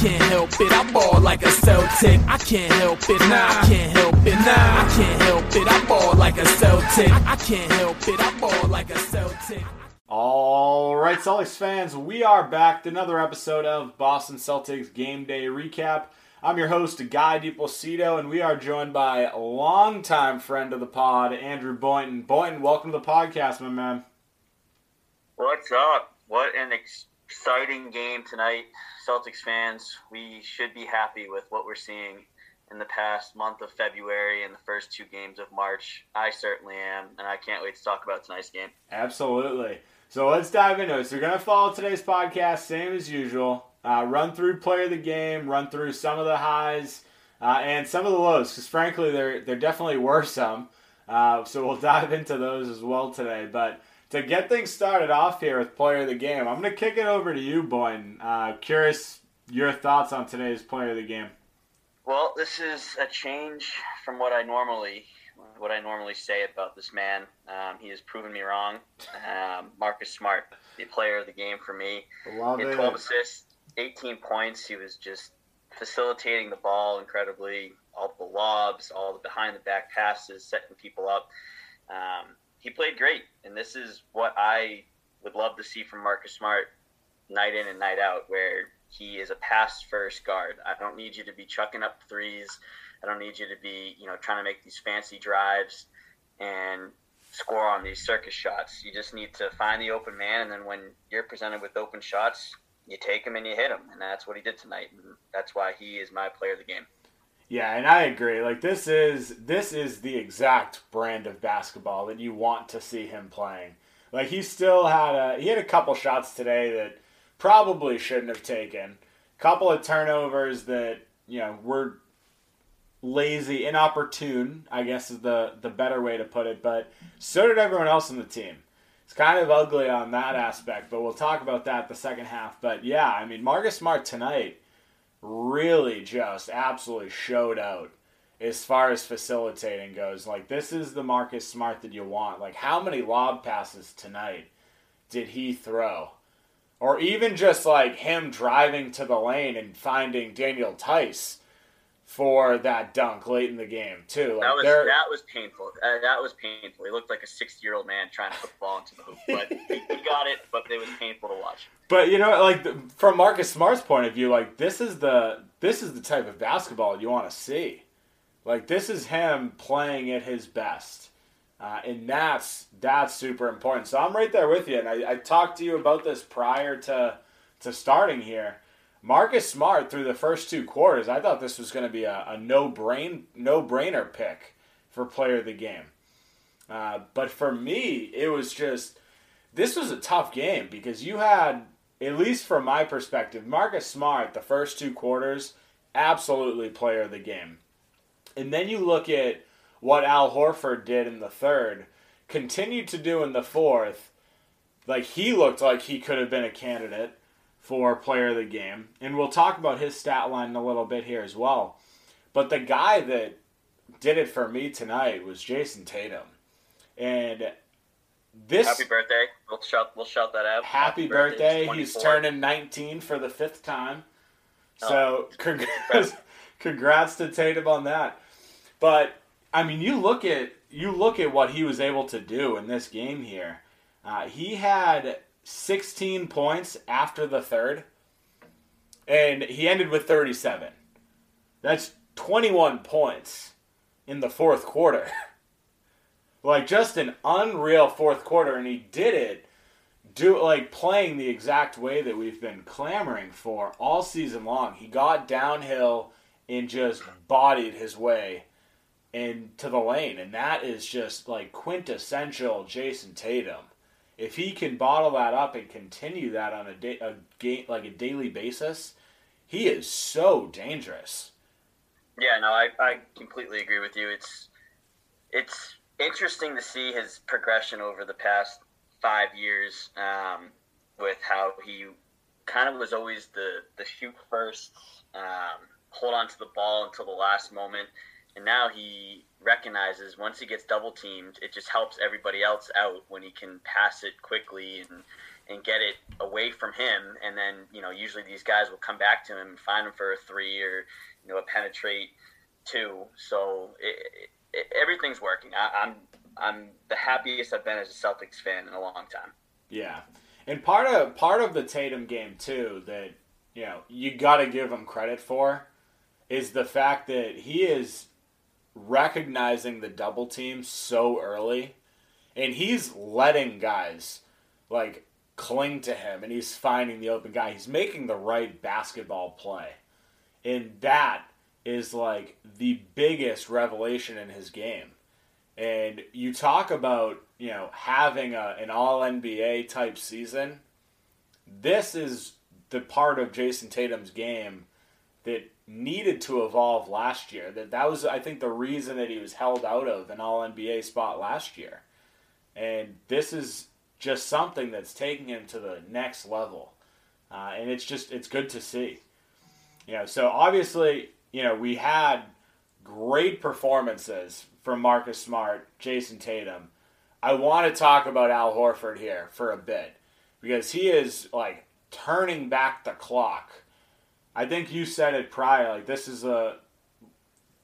can't help it. I ball like a Celtic. I can't help it. Nah, I can't help it. Nah, I can't help it. I ball like a Celtic. I can't help it. I ball like a Celtic. All right, Celtics fans, we are back to another episode of Boston Celtics Game Day Recap. I'm your host, Guy DiPlacido, and we are joined by a longtime friend of the pod, Andrew Boynton. Boynton, welcome to the podcast, my man. What's up? What an exciting game tonight, Celtics fans. We should be happy with what we're seeing in the past month of February and the first two games of March. I certainly am, and I can't wait to talk about tonight's game. Absolutely. So let's dive into it. So we're going to follow today's podcast, same as usual. Uh, run through player of the game, run through some of the highs uh, and some of the lows, because frankly, there, there definitely were some. Uh, so we'll dive into those as well today. But to get things started off here with player of the game, I'm going to kick it over to you, Boyne. Uh, curious your thoughts on today's player of the game. Well, this is a change from what I normally what I normally say about this man. Um, he has proven me wrong. Um, Marcus Smart, the player of the game for me. Love he had it. 12 assists, 18 points. He was just facilitating the ball incredibly. All the lobs, all the behind the back passes, setting people up. Um, he played great, and this is what I would love to see from Marcus Smart night in and night out, where he is a pass first guard. I don't need you to be chucking up threes. I don't need you to be, you know, trying to make these fancy drives and score on these circus shots. You just need to find the open man, and then when you're presented with open shots, you take them and you hit them, and that's what he did tonight. And that's why he is my player of the game. Yeah, and I agree. Like this is this is the exact brand of basketball that you want to see him playing. Like he still had a he had a couple shots today that probably shouldn't have taken. Couple of turnovers that, you know, were lazy, inopportune, I guess is the the better way to put it, but so did everyone else on the team. It's kind of ugly on that aspect, but we'll talk about that the second half. But yeah, I mean Marcus Smart tonight really just absolutely showed out as far as facilitating goes. Like this is the Marcus Smart that you want. Like how many lob passes tonight did he throw? Or even just like him driving to the lane and finding Daniel Theis for that dunk late in the game too. Like That was that was painful. Uh, that was painful. He looked like a sixty-year-old man trying to put the ball into the hoop, but he, he got it. But it was painful to watch. But you know, like the, from Marcus Smart's point of view, like this is the this is the type of basketball you want to see. Like this is him playing at his best, uh, and that's that's super important. So I'm right there with you, and I, I talked to you about this prior to to starting here. Marcus Smart through the first two quarters, I thought this was going to be a, a no brain no brainer pick for player of the game. Uh, but for me, it was just this was a tough game because you had, at least from my perspective, Marcus Smart the first two quarters, absolutely player of the game. And then you look at what Al Horford did in the third, continued to do in the fourth. Like he looked like he could have been a candidate for player of the game. And we'll talk about his stat line in a little bit here as well. But the guy that did it for me tonight was Jayson Tatum. And this Happy birthday! We'll shout. We'll shout that out. Happy birthday. He's He's turning 19 for the fifth time. So, Oh. congrats, congrats to Tatum on that. But I mean, you look at you look at what he was able to do in this game here. Uh, he had 16 points after the third, and he ended with 37. That's 21 points in the fourth quarter. like just an unreal fourth quarter, and he did it do like playing the exact way that we've been clamoring for all season long. He got downhill and just bodied his way into the lane, and that is just like quintessential Jayson Tatum. If he can bottle that up and continue that on a, da- a game like a daily basis, he is so dangerous. Yeah, no, I, I completely agree with you. It's it's interesting to see his progression over the past five years um, with how he kind of was always the, the shoot first, um, hold on to the ball until the last moment. And now he recognizes once he gets double teamed, it just helps everybody else out when he can pass it quickly and, and get it away from him, and then you know usually these guys will come back to him and find him for a three or you know a penetrate two. So it, it, everything's working. I, I'm I'm the happiest I've been as a Celtics fan in a long time. Yeah, and part of part of the Tatum game too that you know you got to give him credit for is the fact that he is recognizing the double team so early, and he's letting guys like cling to him, and he's finding the open guy. He's making the right basketball play, and that is like the biggest revelation in his game. And you talk about, you know, having a, an all NBA type season. This is the part of Jayson Tatum's game that needed to evolve last year. That that was I think the reason that he was held out of an all NBA spot last year. And this is just something that's taking him to the next level. Uh, and it's just it's good to see. You know, so obviously you know, we had great performances from Marcus Smart, Jayson Tatum. I want to talk about Al Horford here for a bit because he is like turning back the clock. I think you said it prior. Like this is a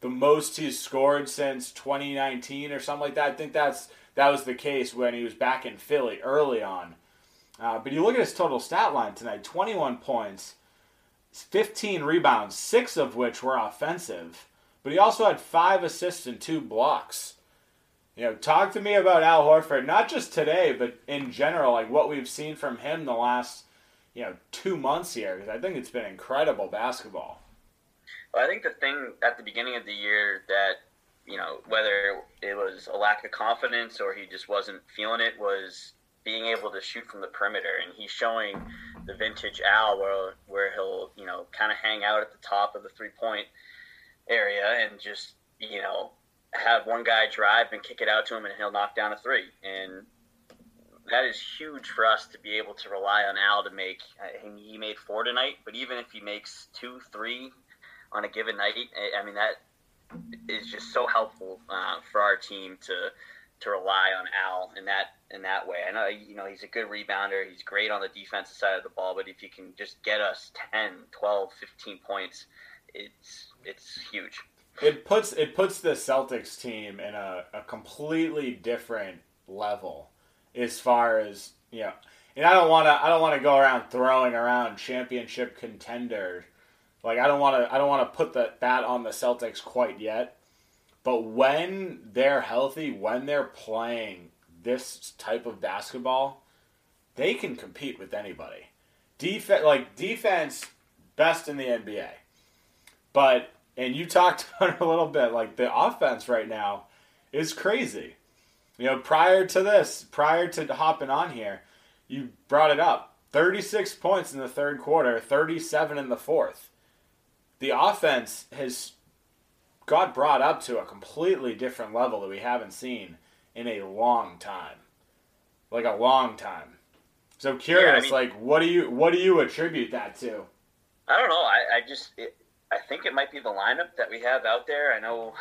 the most he's scored since 2019 or something like that. I think that's that was the case when he was back in Philly early on. Uh, but you look at his total stat line tonight: 21 points, 15 rebounds, six of which were offensive. But he also had five assists and two blocks. You know, talk to me about Al Horford, not just today, but in general, like what we've seen from him the last, you know, two months here, because I think it's been incredible basketball. Well, I think the thing at the beginning of the year that, you know, whether it was a lack of confidence or he just wasn't feeling it, was being able to shoot from the perimeter. And he's showing the vintage Al, where where he'll you know kind of hang out at the top of the three point area and just you know have one guy drive and kick it out to him, and he'll knock down a three. And that is huge for us to be able to rely on Al to make. He made four tonight, but even if he makes two, three on a given night, I mean that is just so helpful uh, for our team to to rely on Al in that in that way. I know you know he's a good rebounder. He's great on the defensive side of the ball, but if you can just get us 10, 12, 15 points, it's it's huge. It puts it puts the Celtics team in a, a completely different level as far as, you know, and I don't want to I don't want to go around throwing around championship contender. Like I don't want to I don't want to put the, that on the Celtics quite yet. But when they're healthy, when they're playing this type of basketball, they can compete with anybody. Defense, like defense, best in the NBA. But and you talked about it a little bit, like the offense right now is crazy. You know, prior to this, prior to hopping on here, you brought it up. 36 points in the third quarter, 37 in the fourth. The offense has got brought up to a completely different level that we haven't seen in a long time, like a long time. So curious, yeah, I mean, like what do you what do you attribute that to? I don't know. I, I just it, I think it might be the lineup that we have out there. I know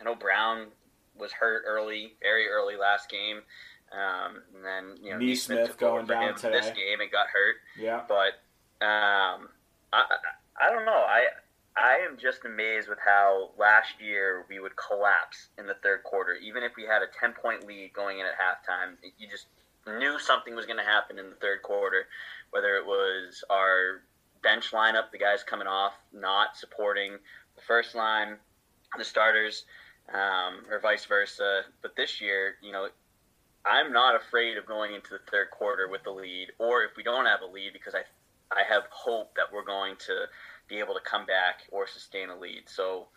I know Brown was hurt early, very early last game. Um, and then you know Nesmith going down today. This game and got hurt. Yeah, but um, I, I I don't know. I I am just amazed with how last year we would collapse in the third quarter. Even if we had a 10 point lead going in at halftime, you just knew something was going to happen in the third quarter, whether it was our bench lineup, the guys coming off, not supporting the first line, the starters, um, or vice versa. But this year, you know, I'm not afraid of going into the third quarter with the lead, or if we don't have a lead, because I, I have hope that we're going to be able to come back or sustain a lead. So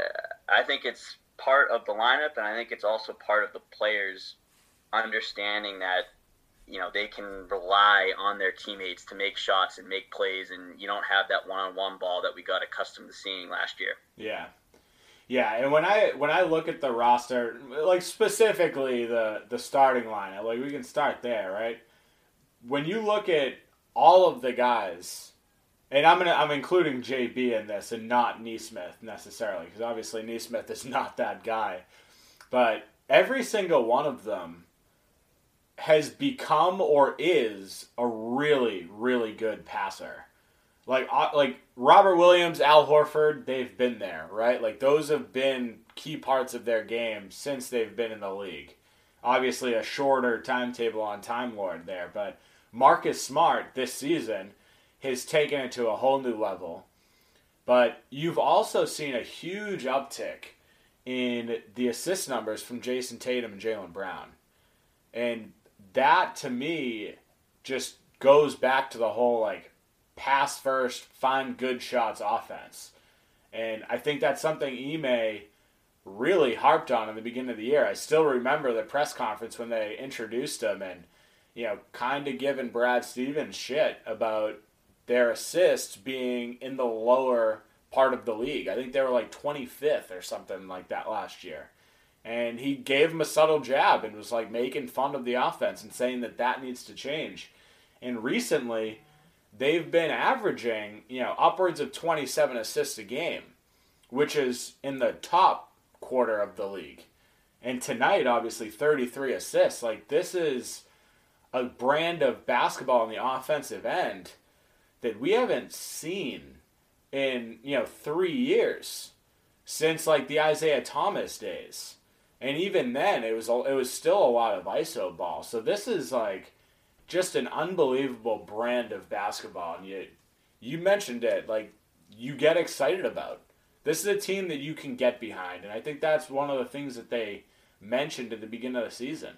uh, I think it's part of the lineup, and I think it's also part of the players understanding that you know they can rely on their teammates to make shots and make plays, and you don't have that one-on-one ball that we got accustomed to seeing last year. Yeah. Yeah, and when I when I look at the roster, like specifically the the starting lineup, like we can start there, right? When you look at all of the guys and I'm gonna I'm including JB in this and not Nesmith necessarily because obviously Nesmith is not that guy, but every single one of them has become or is a really, really good passer. Like, like Robert Williams, Al Horford, they've been there, right? Like those have been key parts of their game since they've been in the league. Obviously, a shorter timetable on Time Lord there, but Marcus Smart this season has taken it to a whole new level. But you've also seen a huge uptick in the assist numbers from Jayson Tatum and Jaylen Brown. And that to me just goes back to the whole like pass first, find good shots offense. And I think that's something Ime really harped on in the beginning of the year. I still remember the press conference when they introduced him and, you know, kind of giving Brad Stevens shit about their assists being in the lower part of the league. I think they were like 25th or something like that last year. And he gave him a subtle jab and was like making fun of the offense and saying that that needs to change. And recently, they've been averaging, you know, upwards of 27 assists a game, which is in the top quarter of the league. And tonight, obviously, 33 assists. Like, this is a brand of basketball on the offensive end that we haven't seen in, you know, three years since, like, the Isaiah Thomas days. And even then, it was it was still a lot of ISO ball. So this is like just an unbelievable brand of basketball, and you you mentioned it like you get excited about. This is a team that you can get behind, and I think that's one of the things that they mentioned at the beginning of the season.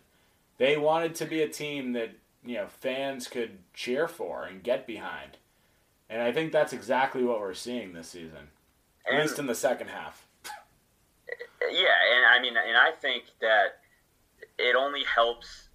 They wanted to be a team that you know fans could cheer for and get behind, and I think that's exactly what we're seeing this season, at And- least in the second half. Yeah, and I mean, and I think that it only helps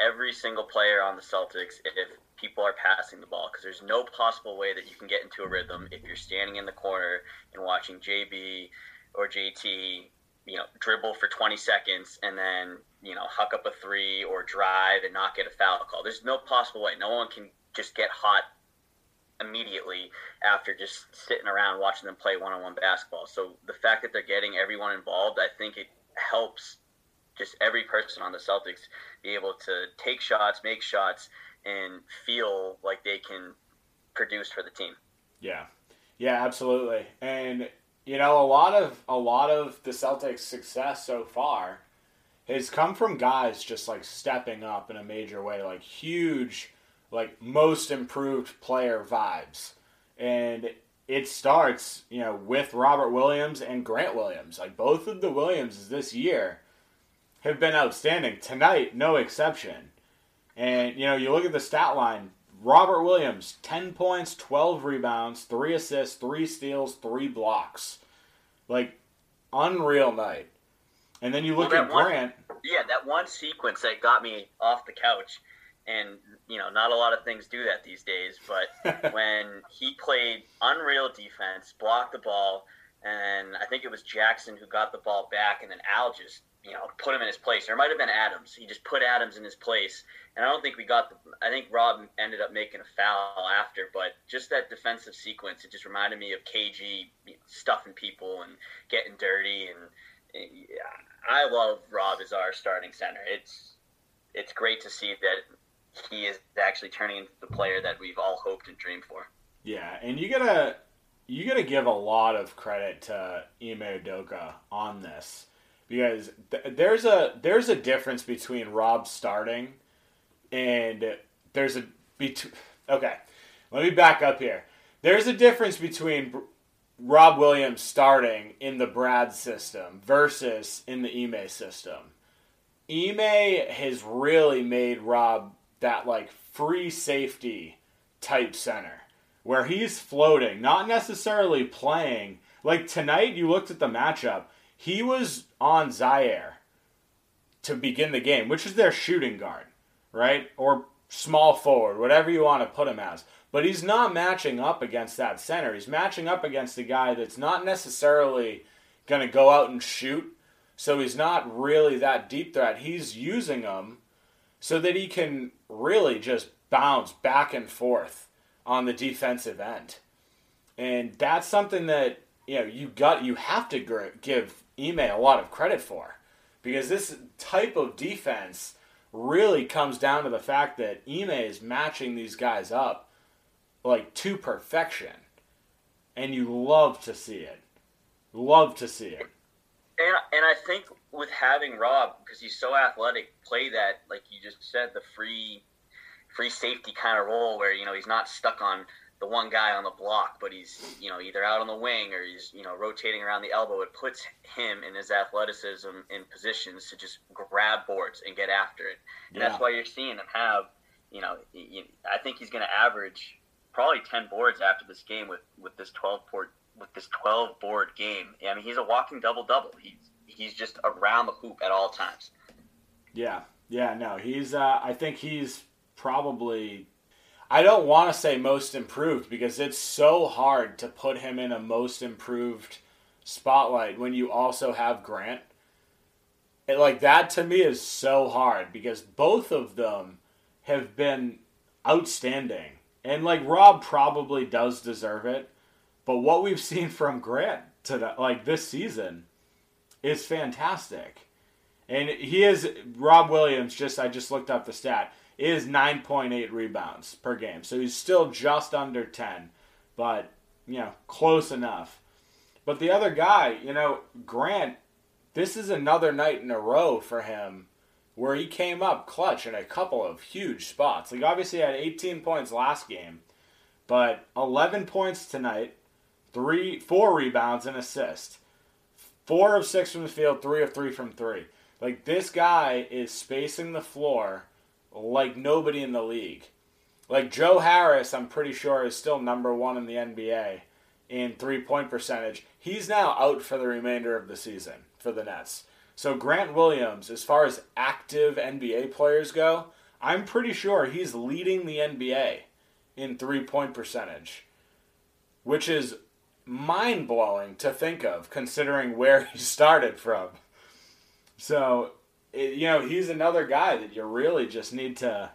every single player on the Celtics if people are passing the ball because there's no possible way that you can get into a rhythm if you're standing in the corner and watching JB or JT, you know, dribble for 20 seconds and then, you know, huck up a three or drive and not get a foul call. There's no possible way. No one can just get hot immediately after just sitting around watching them play one-on-one basketball. So the fact that they're getting everyone involved, I think it helps just every person on the Celtics be able to take shots, make shots, and feel like they can produce for the team. Yeah, yeah, absolutely. And you know, a lot of a lot of the Celtics' success so far has come from guys just like stepping up in a major way, like huge, like most improved player vibes. And it starts, you know, with Robert Williams and Grant Williams. Like both of the Williamses this year have been outstanding. Tonight, no exception. And you know, you look at the stat line. Robert Williams, 10 points, 12 rebounds, 3 assists, 3 steals, 3 blocks. Like, unreal night. And then you look Well, at that one- Grant. Yeah, that one sequence that got me off the couch, and you know, not a lot of things do that these days. But when he played unreal defense, blocked the ball, and I think it was Jackson who got the ball back, and then Al just you know put him in his place. There might have been Adams. He just put Adams in his place, and I don't think we got the. I think Rob ended up making a foul after, but just that defensive sequence, it just reminded me of KG stuffing people and getting dirty, and yeah, I love Rob as our starting center. It's it's great to see that he is actually turning into the player that we've all hoped and dreamed for. Yeah, and you gotta you gotta give a lot of credit to Ime Udoka on this because th- there's a there's a difference between Rob starting and there's a bet- okay. Let me back up here. There's a difference between Br- Rob Williams starting in the Brad system versus in the Ime system. Ime has really made Rob that like free safety type center where he's floating, not necessarily playing. Like tonight, you looked at the matchup, he was on Ziaire to begin the game, which is their shooting guard, right? Or small forward, whatever you want to put him as. But he's not matching up against that center. He's matching up against a guy that's not necessarily going to go out and shoot. So he's not really that deep threat. He's using them so that he can really just bounce back and forth on the defensive end. And that's something that you know you got you have to give Ime a lot of credit for because this type of defense really comes down to the fact that Ime is matching these guys up like to perfection. And you love to see it. Love to see it. And and I think with having Rob because he's so athletic, play that like you just said the free free safety kind of role where you know he's not stuck on the one guy on the block, but he's you know either out on the wing or he's you know rotating around the elbow. It puts him and his athleticism in positions to just grab boards and get after it. And Yeah. that's why you're seeing him have you know I think he's going to average probably ten boards after this game with with this twelve board with this twelve board game. I mean he's a walking double double. He's he's just around the hoop at all times. Yeah, yeah, no, he's. Uh, I think he's probably. I don't want to say most improved because it's so hard to put him in a most improved spotlight when you also have Grant. It, like that to me is so hard because both of them have been outstanding, and like Rob probably does deserve it, but what we've seen from Grant to the, like this season is fantastic. And he is Rob Williams. Just I just looked up the stat. Is nine point eight rebounds per game, so he's still just under ten, but you know close enough. But the other guy, you know, Grant, this is another night in a row for him where he came up clutch in a couple of huge spots. Like obviously he had 18 points last game, but 11 points tonight, three, four rebounds and assist, four of six from the field, three of three from three. Like this guy is spacing the floor like nobody in the league. Like Joe Harris, I'm pretty sure is still number one in the NBA in three point percentage. He's now out for the remainder of the season for the Nets. So Grant Williams, as far as active NBA players go, I'm pretty sure he's leading the NBA in three point percentage, which is mind blowing to think of considering where he started from. So, it, you know, he's another guy that you really just need to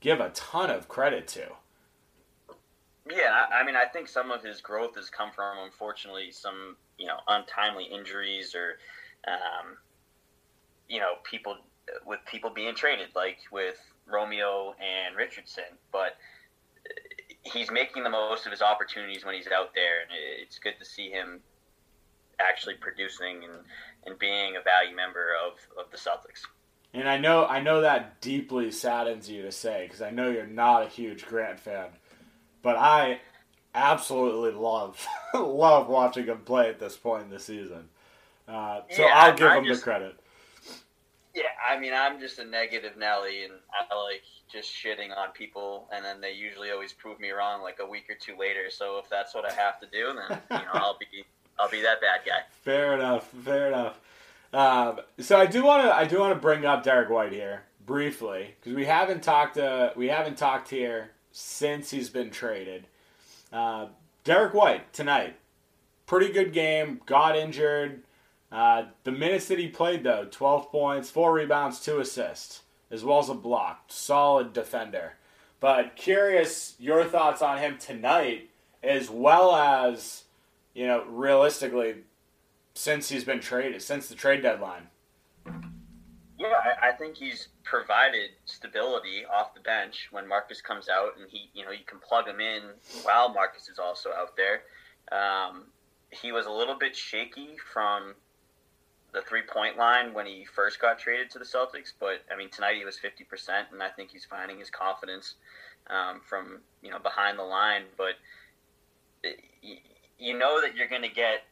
give a ton of credit to. Yeah, I mean, I think some of his growth has come from, unfortunately, some you know untimely injuries or, um, you know, people with people being traded, like with Romeo and Richardson. But uh, he's making the most of his opportunities when he's out there, and it's good to see him actually producing and, and being a value member of, of the Celtics. And I know I know that deeply saddens you to say because I know you're not a huge Grant fan, but I absolutely love love watching him play at this point in the season. Uh, so Yeah, I'll give I him just- the credit. Yeah, I mean, I'm just a negative Nelly, and I like just shitting on people, and then they usually always prove me wrong like a week or two later. So if that's what I have to do, then you know I'll be I'll be that bad guy. Fair enough. Fair enough. Um, so I do want to I do want to bring up Derrick White here briefly because we haven't talked uh, we haven't talked here since he's been traded. Uh, Derrick White tonight, pretty good game. Got injured. Uh, the minutes that he played though, twelve points, four rebounds, two assists, as well as a block. Solid defender. But curious your thoughts on him tonight, as well as you know realistically since he's been traded, since the trade deadline. Yeah, I, I think he's provided stability off the bench when Marcus comes out, and he, you know, you can plug him in while Marcus is also out there. Um, he was a little bit shaky from the three point line when he first got traded to the Celtics, but I mean tonight he was fifty percent, and I think he's finding his confidence um, from you know behind the line. But y- you know that you're going to get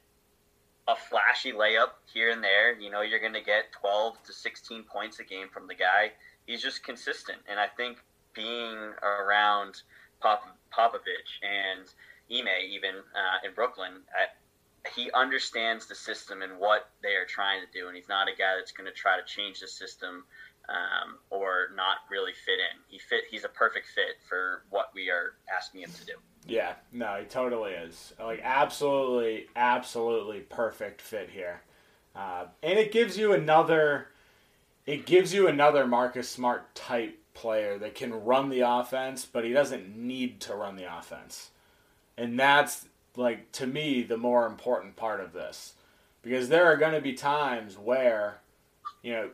a flashy layup here and there. You know, you're going to get 12 to 16 points a game from the guy. He's just consistent. And I think being around Pop- Popovich and Ime, even uh, in Brooklyn, I, he understands the system and what they are trying to do. And he's not a guy that's going to try to change the system um, or not really fit in. He fit. He's a perfect fit for what we are asking him to do. Yeah, no, he totally is. Like absolutely, absolutely perfect fit here, uh, and it gives you another. It gives you another Marcus Smart type player that can run the offense, but he doesn't need to run the offense, and that's like to me the more important part of this, because there are going to be times where, you know,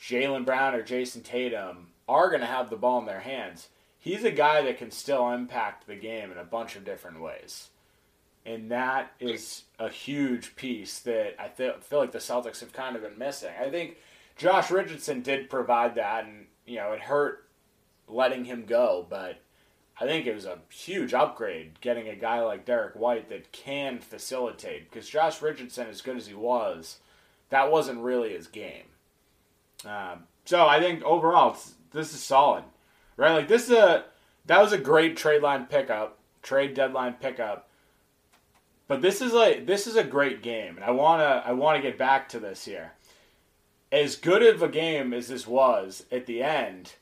Jaylen Brown or Jayson Tatum are going to have the ball in their hands, he's a guy that can still impact the game in a bunch of different ways. And that is a huge piece that I feel, feel like the Celtics have kind of been missing. I think Josh Richardson did provide that, and, you know, it hurt letting him go, but I think it was a huge upgrade getting a guy like Derrick White that can facilitate. Because Josh Richardson, as good as he was, that wasn't really his game. Um, so I think overall, this is solid, right? Like this is a that was a great trade line pickup, trade deadline pickup. But this is like this is a great game, and I wanna I wanna get back to this here. As good of a game as this was at the end,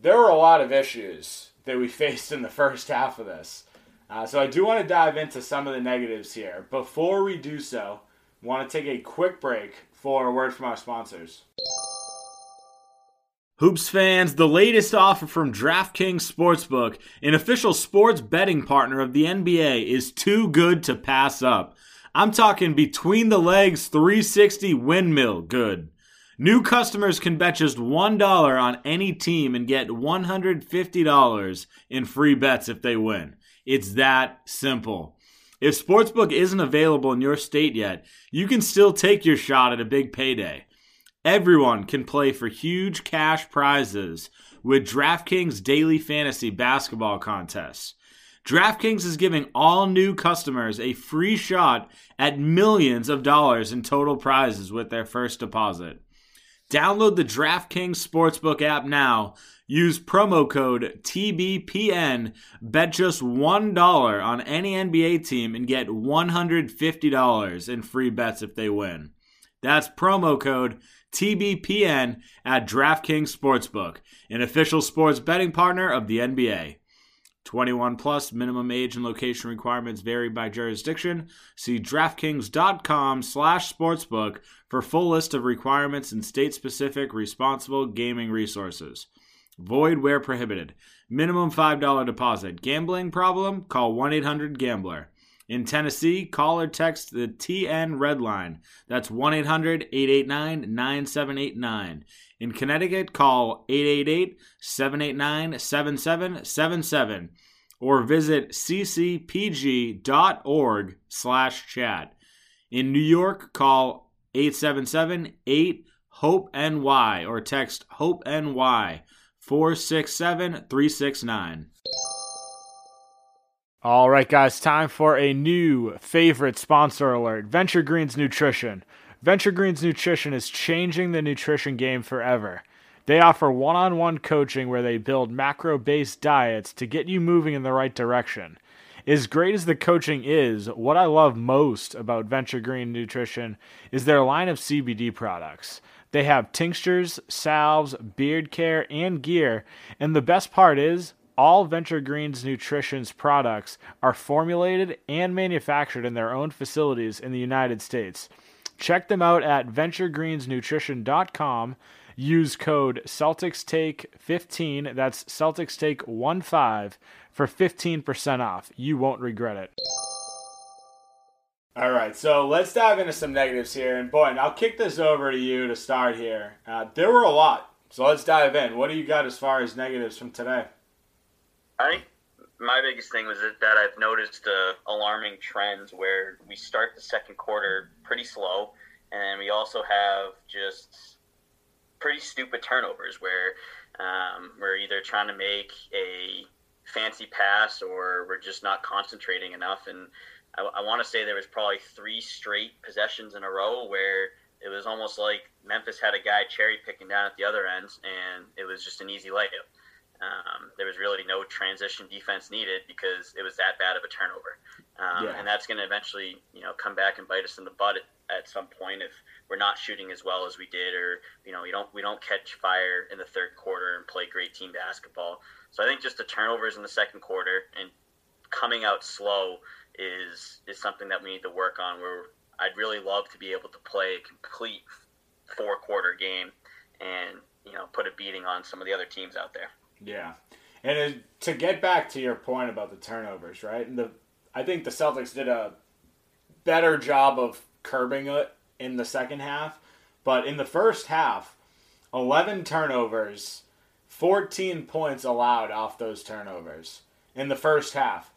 there were a lot of issues that we faced in the first half of this. Uh, so I do want to dive into some of the negatives here. Before we do so, I want to take a quick break for a word from our sponsors. Hoops fans, the latest offer from DraftKings Sportsbook, an official sports betting partner of the NBA, is too good to pass up. I'm talking between the legs 360 windmill good. New customers can bet just $1 on any team and get $150 in free bets if they win. It's that simple. If Sportsbook isn't available in your state yet, you can still take your shot at a big payday. Everyone can play for huge cash prizes with DraftKings Daily Fantasy Basketball Contests. DraftKings is giving all new customers a free shot at millions of dollars in total prizes with their first deposit. Download the DraftKings Sportsbook app now. Use promo code TBPN. Bet just $1 on any NBA team and get $150 in free bets if they win. That's promo code TBPN at DraftKings Sportsbook, an official sports betting partner of the NBA. 21 plus minimum age and location requirements vary by jurisdiction. See DraftKings.com slash sportsbook for full list of requirements and state-specific responsible gaming resources. Void where prohibited. Minimum $5 deposit. Gambling problem? Call 1-800-GAMBLER. In Tennessee, call or text the TN Red Line. That's 1 800 889 9789. In Connecticut, call 888 789 7777 or visit ccpg.org slash chat. In New York, call 877 8 HOPE NY or text HOPE NY 467 369. All right, guys, time for a new favorite sponsor alert Venture Greens Nutrition. Venture Greens Nutrition is changing the nutrition game forever. They offer one on one coaching where they build macro based diets to get you moving in the right direction. As great as the coaching is, what I love most about Venture Green Nutrition is their line of CBD products. They have tinctures, salves, beard care, and gear, and the best part is all Venture Greens Nutrition's products are formulated and manufactured in their own facilities in the United States. Check them out at venturegreensnutrition.com. Use code CelticsTake15, that's CelticsTake15, for 15% off. You won't regret it. All right, so let's dive into some negatives here. And Boyd, I'll kick this over to you to start here. Uh, there were a lot, so let's dive in. What do you got as far as negatives from today? I think my biggest thing was that I've noticed uh, alarming trends where we start the second quarter pretty slow, and we also have just pretty stupid turnovers where um, we're either trying to make a fancy pass or we're just not concentrating enough. And I, I want to say there was probably three straight possessions in a row where it was almost like Memphis had a guy cherry picking down at the other end, and it was just an easy layup. Um, there was really no transition defense needed because it was that bad of a turnover, um, yeah. and that's going to eventually, you know, come back and bite us in the butt at, at, some point if we're not shooting as well as we did, or you know, we don't we don't catch fire in the third quarter and play great team basketball. So I think just the turnovers in the second quarter and coming out slow is is something that we need to work on. Where I'd really love to be able to play a complete four quarter game and you know put a beating on some of the other teams out there. Yeah, and it, to get back to your point about the turnovers, right? And the I think the Celtics did a better job of curbing it in the second half, but in the first half, 11 turnovers, 14 points allowed off those turnovers in the first half.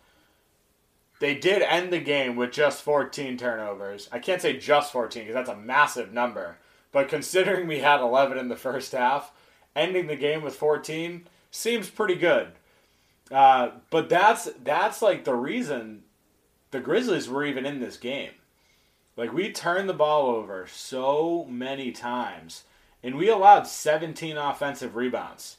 They did end the game with just 14 turnovers. I can't say just 14 because that's a massive number. But considering we had 11 in the first half, ending the game with 14 seems pretty good. Uh, but that's that's like the reason the Grizzlies were even in this game. Like we turned the ball over so many times, and we allowed 17 offensive rebounds.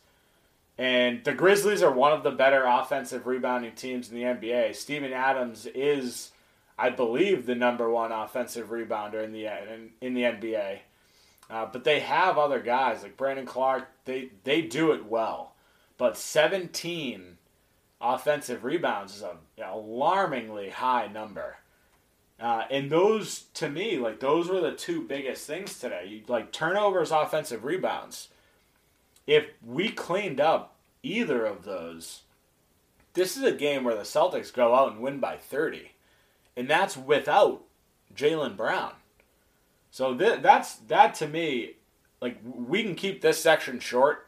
And the Grizzlies are one of the better offensive rebounding teams in the NBA. Steven Adams is, I believe, the number one offensive rebounder in the in, in the NBA. Uh, but they have other guys like Brandon Clarke. They they do it well, but 17 offensive rebounds is an alarmingly high number. Uh, and those, to me, like those were the two biggest things today. You, like turnovers, offensive rebounds. If we cleaned up either of those, this is a game where the Celtics go out and win by 30. And that's without Jaylen Brown. So th- that's that to me, like we can keep this section short.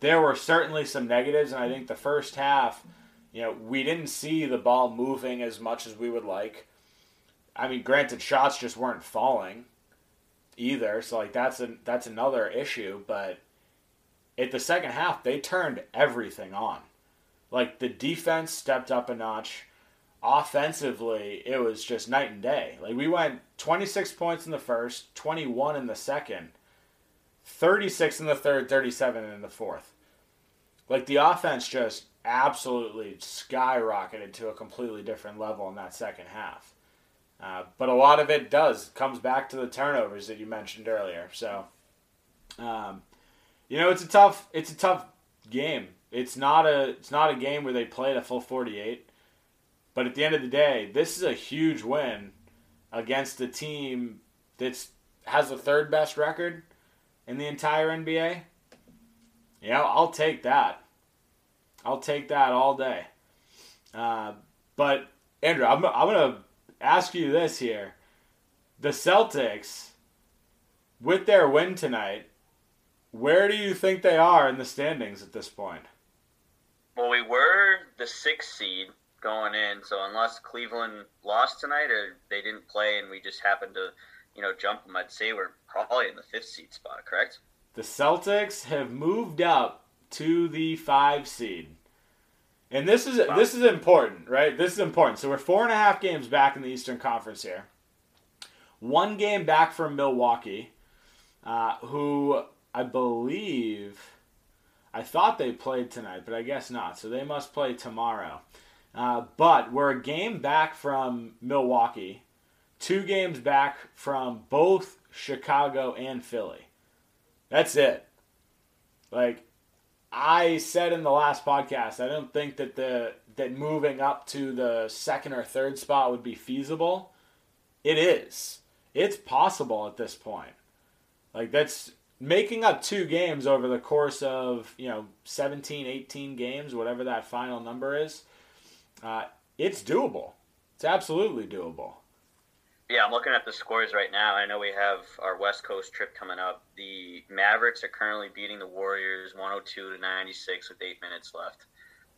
There were certainly some negatives, and I think the first half, you know, we didn't see the ball moving as much as we would like. I mean, granted, shots just weren't falling either, so like that's a that's another issue. But at the second half, they turned everything on. Like the defense stepped up a notch. Offensively, it was just night and day. Like we went 26 points in the first, 21 in the second, 36 in the third, 37 in the fourth. Like the offense just absolutely skyrocketed to a completely different level in that second half. Uh, but a lot of it does comes back to the turnovers that you mentioned earlier. So, um, you know, it's a tough it's a tough game. It's not a it's not a game where they played a full 48. But at the end of the day, this is a huge win against a team that's has the third best record in the entire NBA. Yeah, I'll take that. I'll take that all day. Uh, but Andrew, I'm I'm gonna ask you this here. The Celtics, with their win tonight, where do you think they are in the standings at this point? Well, we were the sixth seed going in, so unless Cleveland lost tonight or they didn't play and we just happened to, you know, jump them, I'd say we're probably in the fifth seed spot, correct? The Celtics have moved up to the five seed. And this is wow. this is important, right? This is important. So we're four and a half games back in the Eastern Conference here. One game back from Milwaukee, uh, who I believe I thought they played tonight, but I guess not. So they must play tomorrow. Uh, but we're a game back from Milwaukee, two games back from both Chicago and Philly. That's it. Like I said in the last podcast, I don't think that the that moving up to the second or third spot would be feasible. It is. It's possible at this point. Like that's making up two games over the course of, you know, 17, 18 games, whatever that final number is. Uh, it's doable. It's absolutely doable. Yeah, I'm looking at the scores right now. I know we have our West Coast trip coming up. The Mavericks are currently beating the Warriors 102 to 96 with eight minutes left.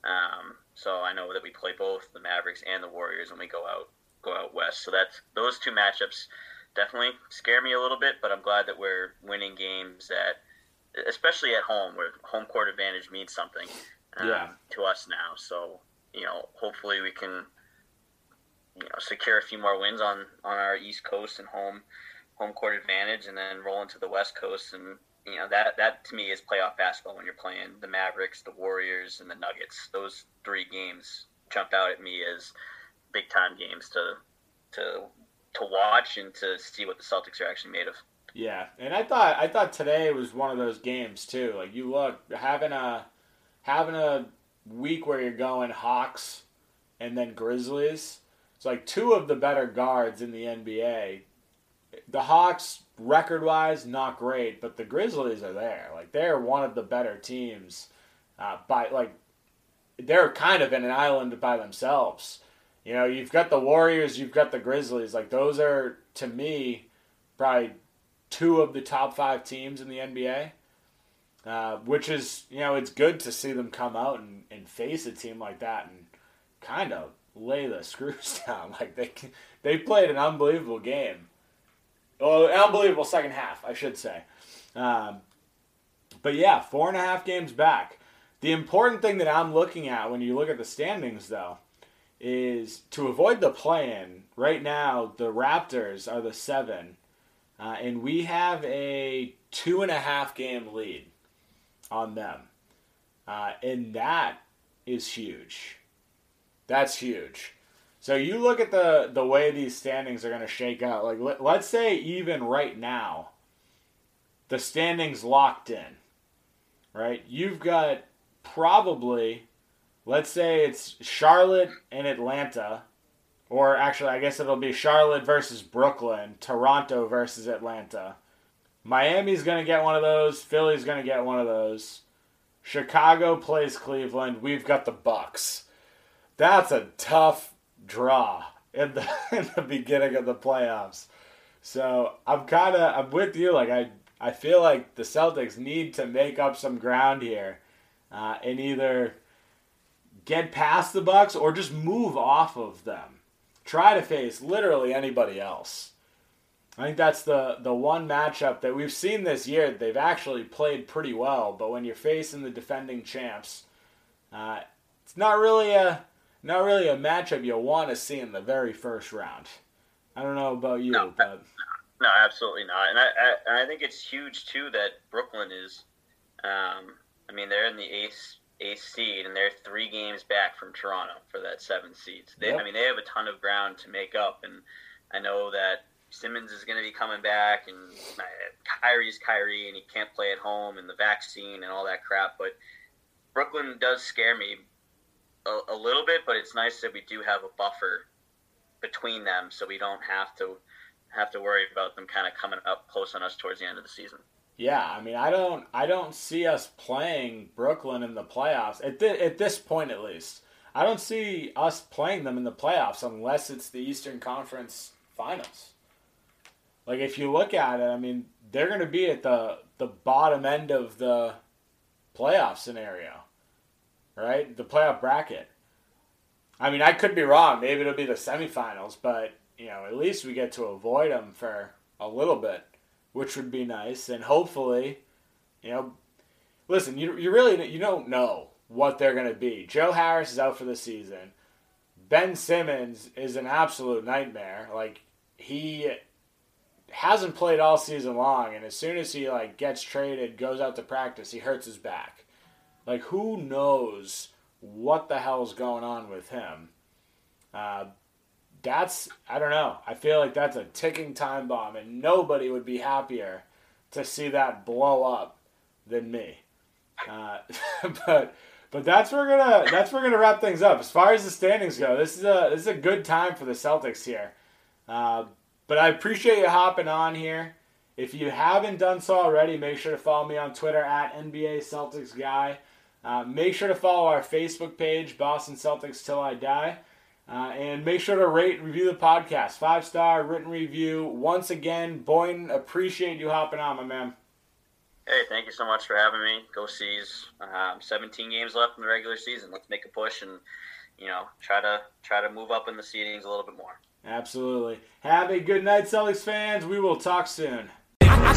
Um, so I know that we play both the Mavericks and the Warriors when we go out go out west. So that's those two matchups definitely scare me a little bit, but I'm glad that we're winning games that, especially at home, where home court advantage means something um, yeah. to us now. So you know, hopefully we can you know secure a few more wins on on our East Coast and home home court advantage, and then roll into the West Coast. And you know that that to me is playoff basketball when you're playing the Mavericks, the Warriors, and the Nuggets. Those three games jump out at me as big time games to to to watch and to see what the Celtics are actually made of. Yeah, and I thought I thought today was one of those games too. Like you look having a having a week where you're going Hawks and then Grizzlies it's like two of the better guards in the NBA. The Hawks, record wise, not great, but the Grizzlies are there. Like they're one of the better teams. Uh, by like, they're kind of in an island by themselves. You know, you've got the Warriors, you've got the Grizzlies. Like those are to me probably two of the top five teams in the NBA. uh, which is you know it's good to see them come out and, and face a team like that and kind of lay the screws down. Like they they played an unbelievable game, well, unbelievable second half, I should say. Um, but yeah, four and a half games back. The important thing that I'm looking at when you look at the standings, though, is to avoid the play-in. Right now, the Raptors are the seven, uh, and we have a two and a half game lead on them, uh, and that is huge. That's huge. So you look at the the way these standings are going to shake out. Like let, let's say even right now, the standings locked in. Right? You've got probably let's say it's Charlotte and Atlanta or actually I guess it'll be Charlotte versus Brooklyn, Toronto versus Atlanta. Miami's going to get one of those, Philly's going to get one of those. Chicago plays Cleveland. We've got the Bucks. That's a tough draw in the in the beginning of the playoffs. So I'm kind of I'm with you. Like I I feel like the Celtics need to make up some ground here, uh, and either get past the Bucks or just move off of them. Try to face literally anybody else. I think that's the the one matchup that we've seen this year. They've actually played pretty well, but when you're facing the defending champs, uh, it's not really a not really a matchup you want to see in the very first round. I don't know about you, no, but no, absolutely not. And I, I, I think it's huge too that Brooklyn is. Um, I mean, they're in the eighth eighth seed, and they're three games back from Toronto for that seventh seed. They, yep. I mean, they have a ton of ground to make up, and I know that Simmons is going to be coming back, and uh, Kyrie's Kyrie, and he can't play at home, and the vaccine and all that crap. But Brooklyn does scare me a, a little bit, but it's nice that we do have a buffer between them, so we don't have to have to worry about them kind of coming up close on us towards the end of the season. Yeah, I mean, I don't, I don't see us playing Brooklyn in the playoffs at th- at this point, at least. I don't see us playing them in the playoffs unless it's the Eastern Conference Finals. Like if you look at it, I mean, they're going to be at the the bottom end of the playoff scenario right? The playoff bracket. I mean, I could be wrong. Maybe it'll be the semifinals, but you know, at least we get to avoid them for a little bit, which would be nice. And hopefully, you know, listen, you you really you don't know what they're going to be. Joe Harris is out for the season. Ben Simmons is an absolute nightmare. Like he hasn't played all season long, and as soon as he like gets traded, goes out to practice, he hurts his back. Like, who knows what the hell's going on with him? Uh, that's, I don't know. I feel like that's a ticking time bomb, and nobody would be happier to see that blow up than me. Uh, but but that's where we're gonna that's where we're gonna wrap things up. As far as the standings go, this is a this is a good time for the Celtics here. Uh, but I appreciate you hopping on here. If you haven't done so already, make sure to follow me on Twitter at NBA Celtics Guy. Uh, make sure to follow our Facebook page, Boston Celtics Till I Die. Uh, and make sure to rate and review the podcast. Five star written review. Once again, Boynton, appreciate you hopping on, my man. Hey, thank you so much for having me. Go Seas. Um, 17 games left in the regular season. Let's make a push and you know try to try to move up in the seedings a little bit more. Absolutely. Have a good night, Celtics fans. We will talk soon.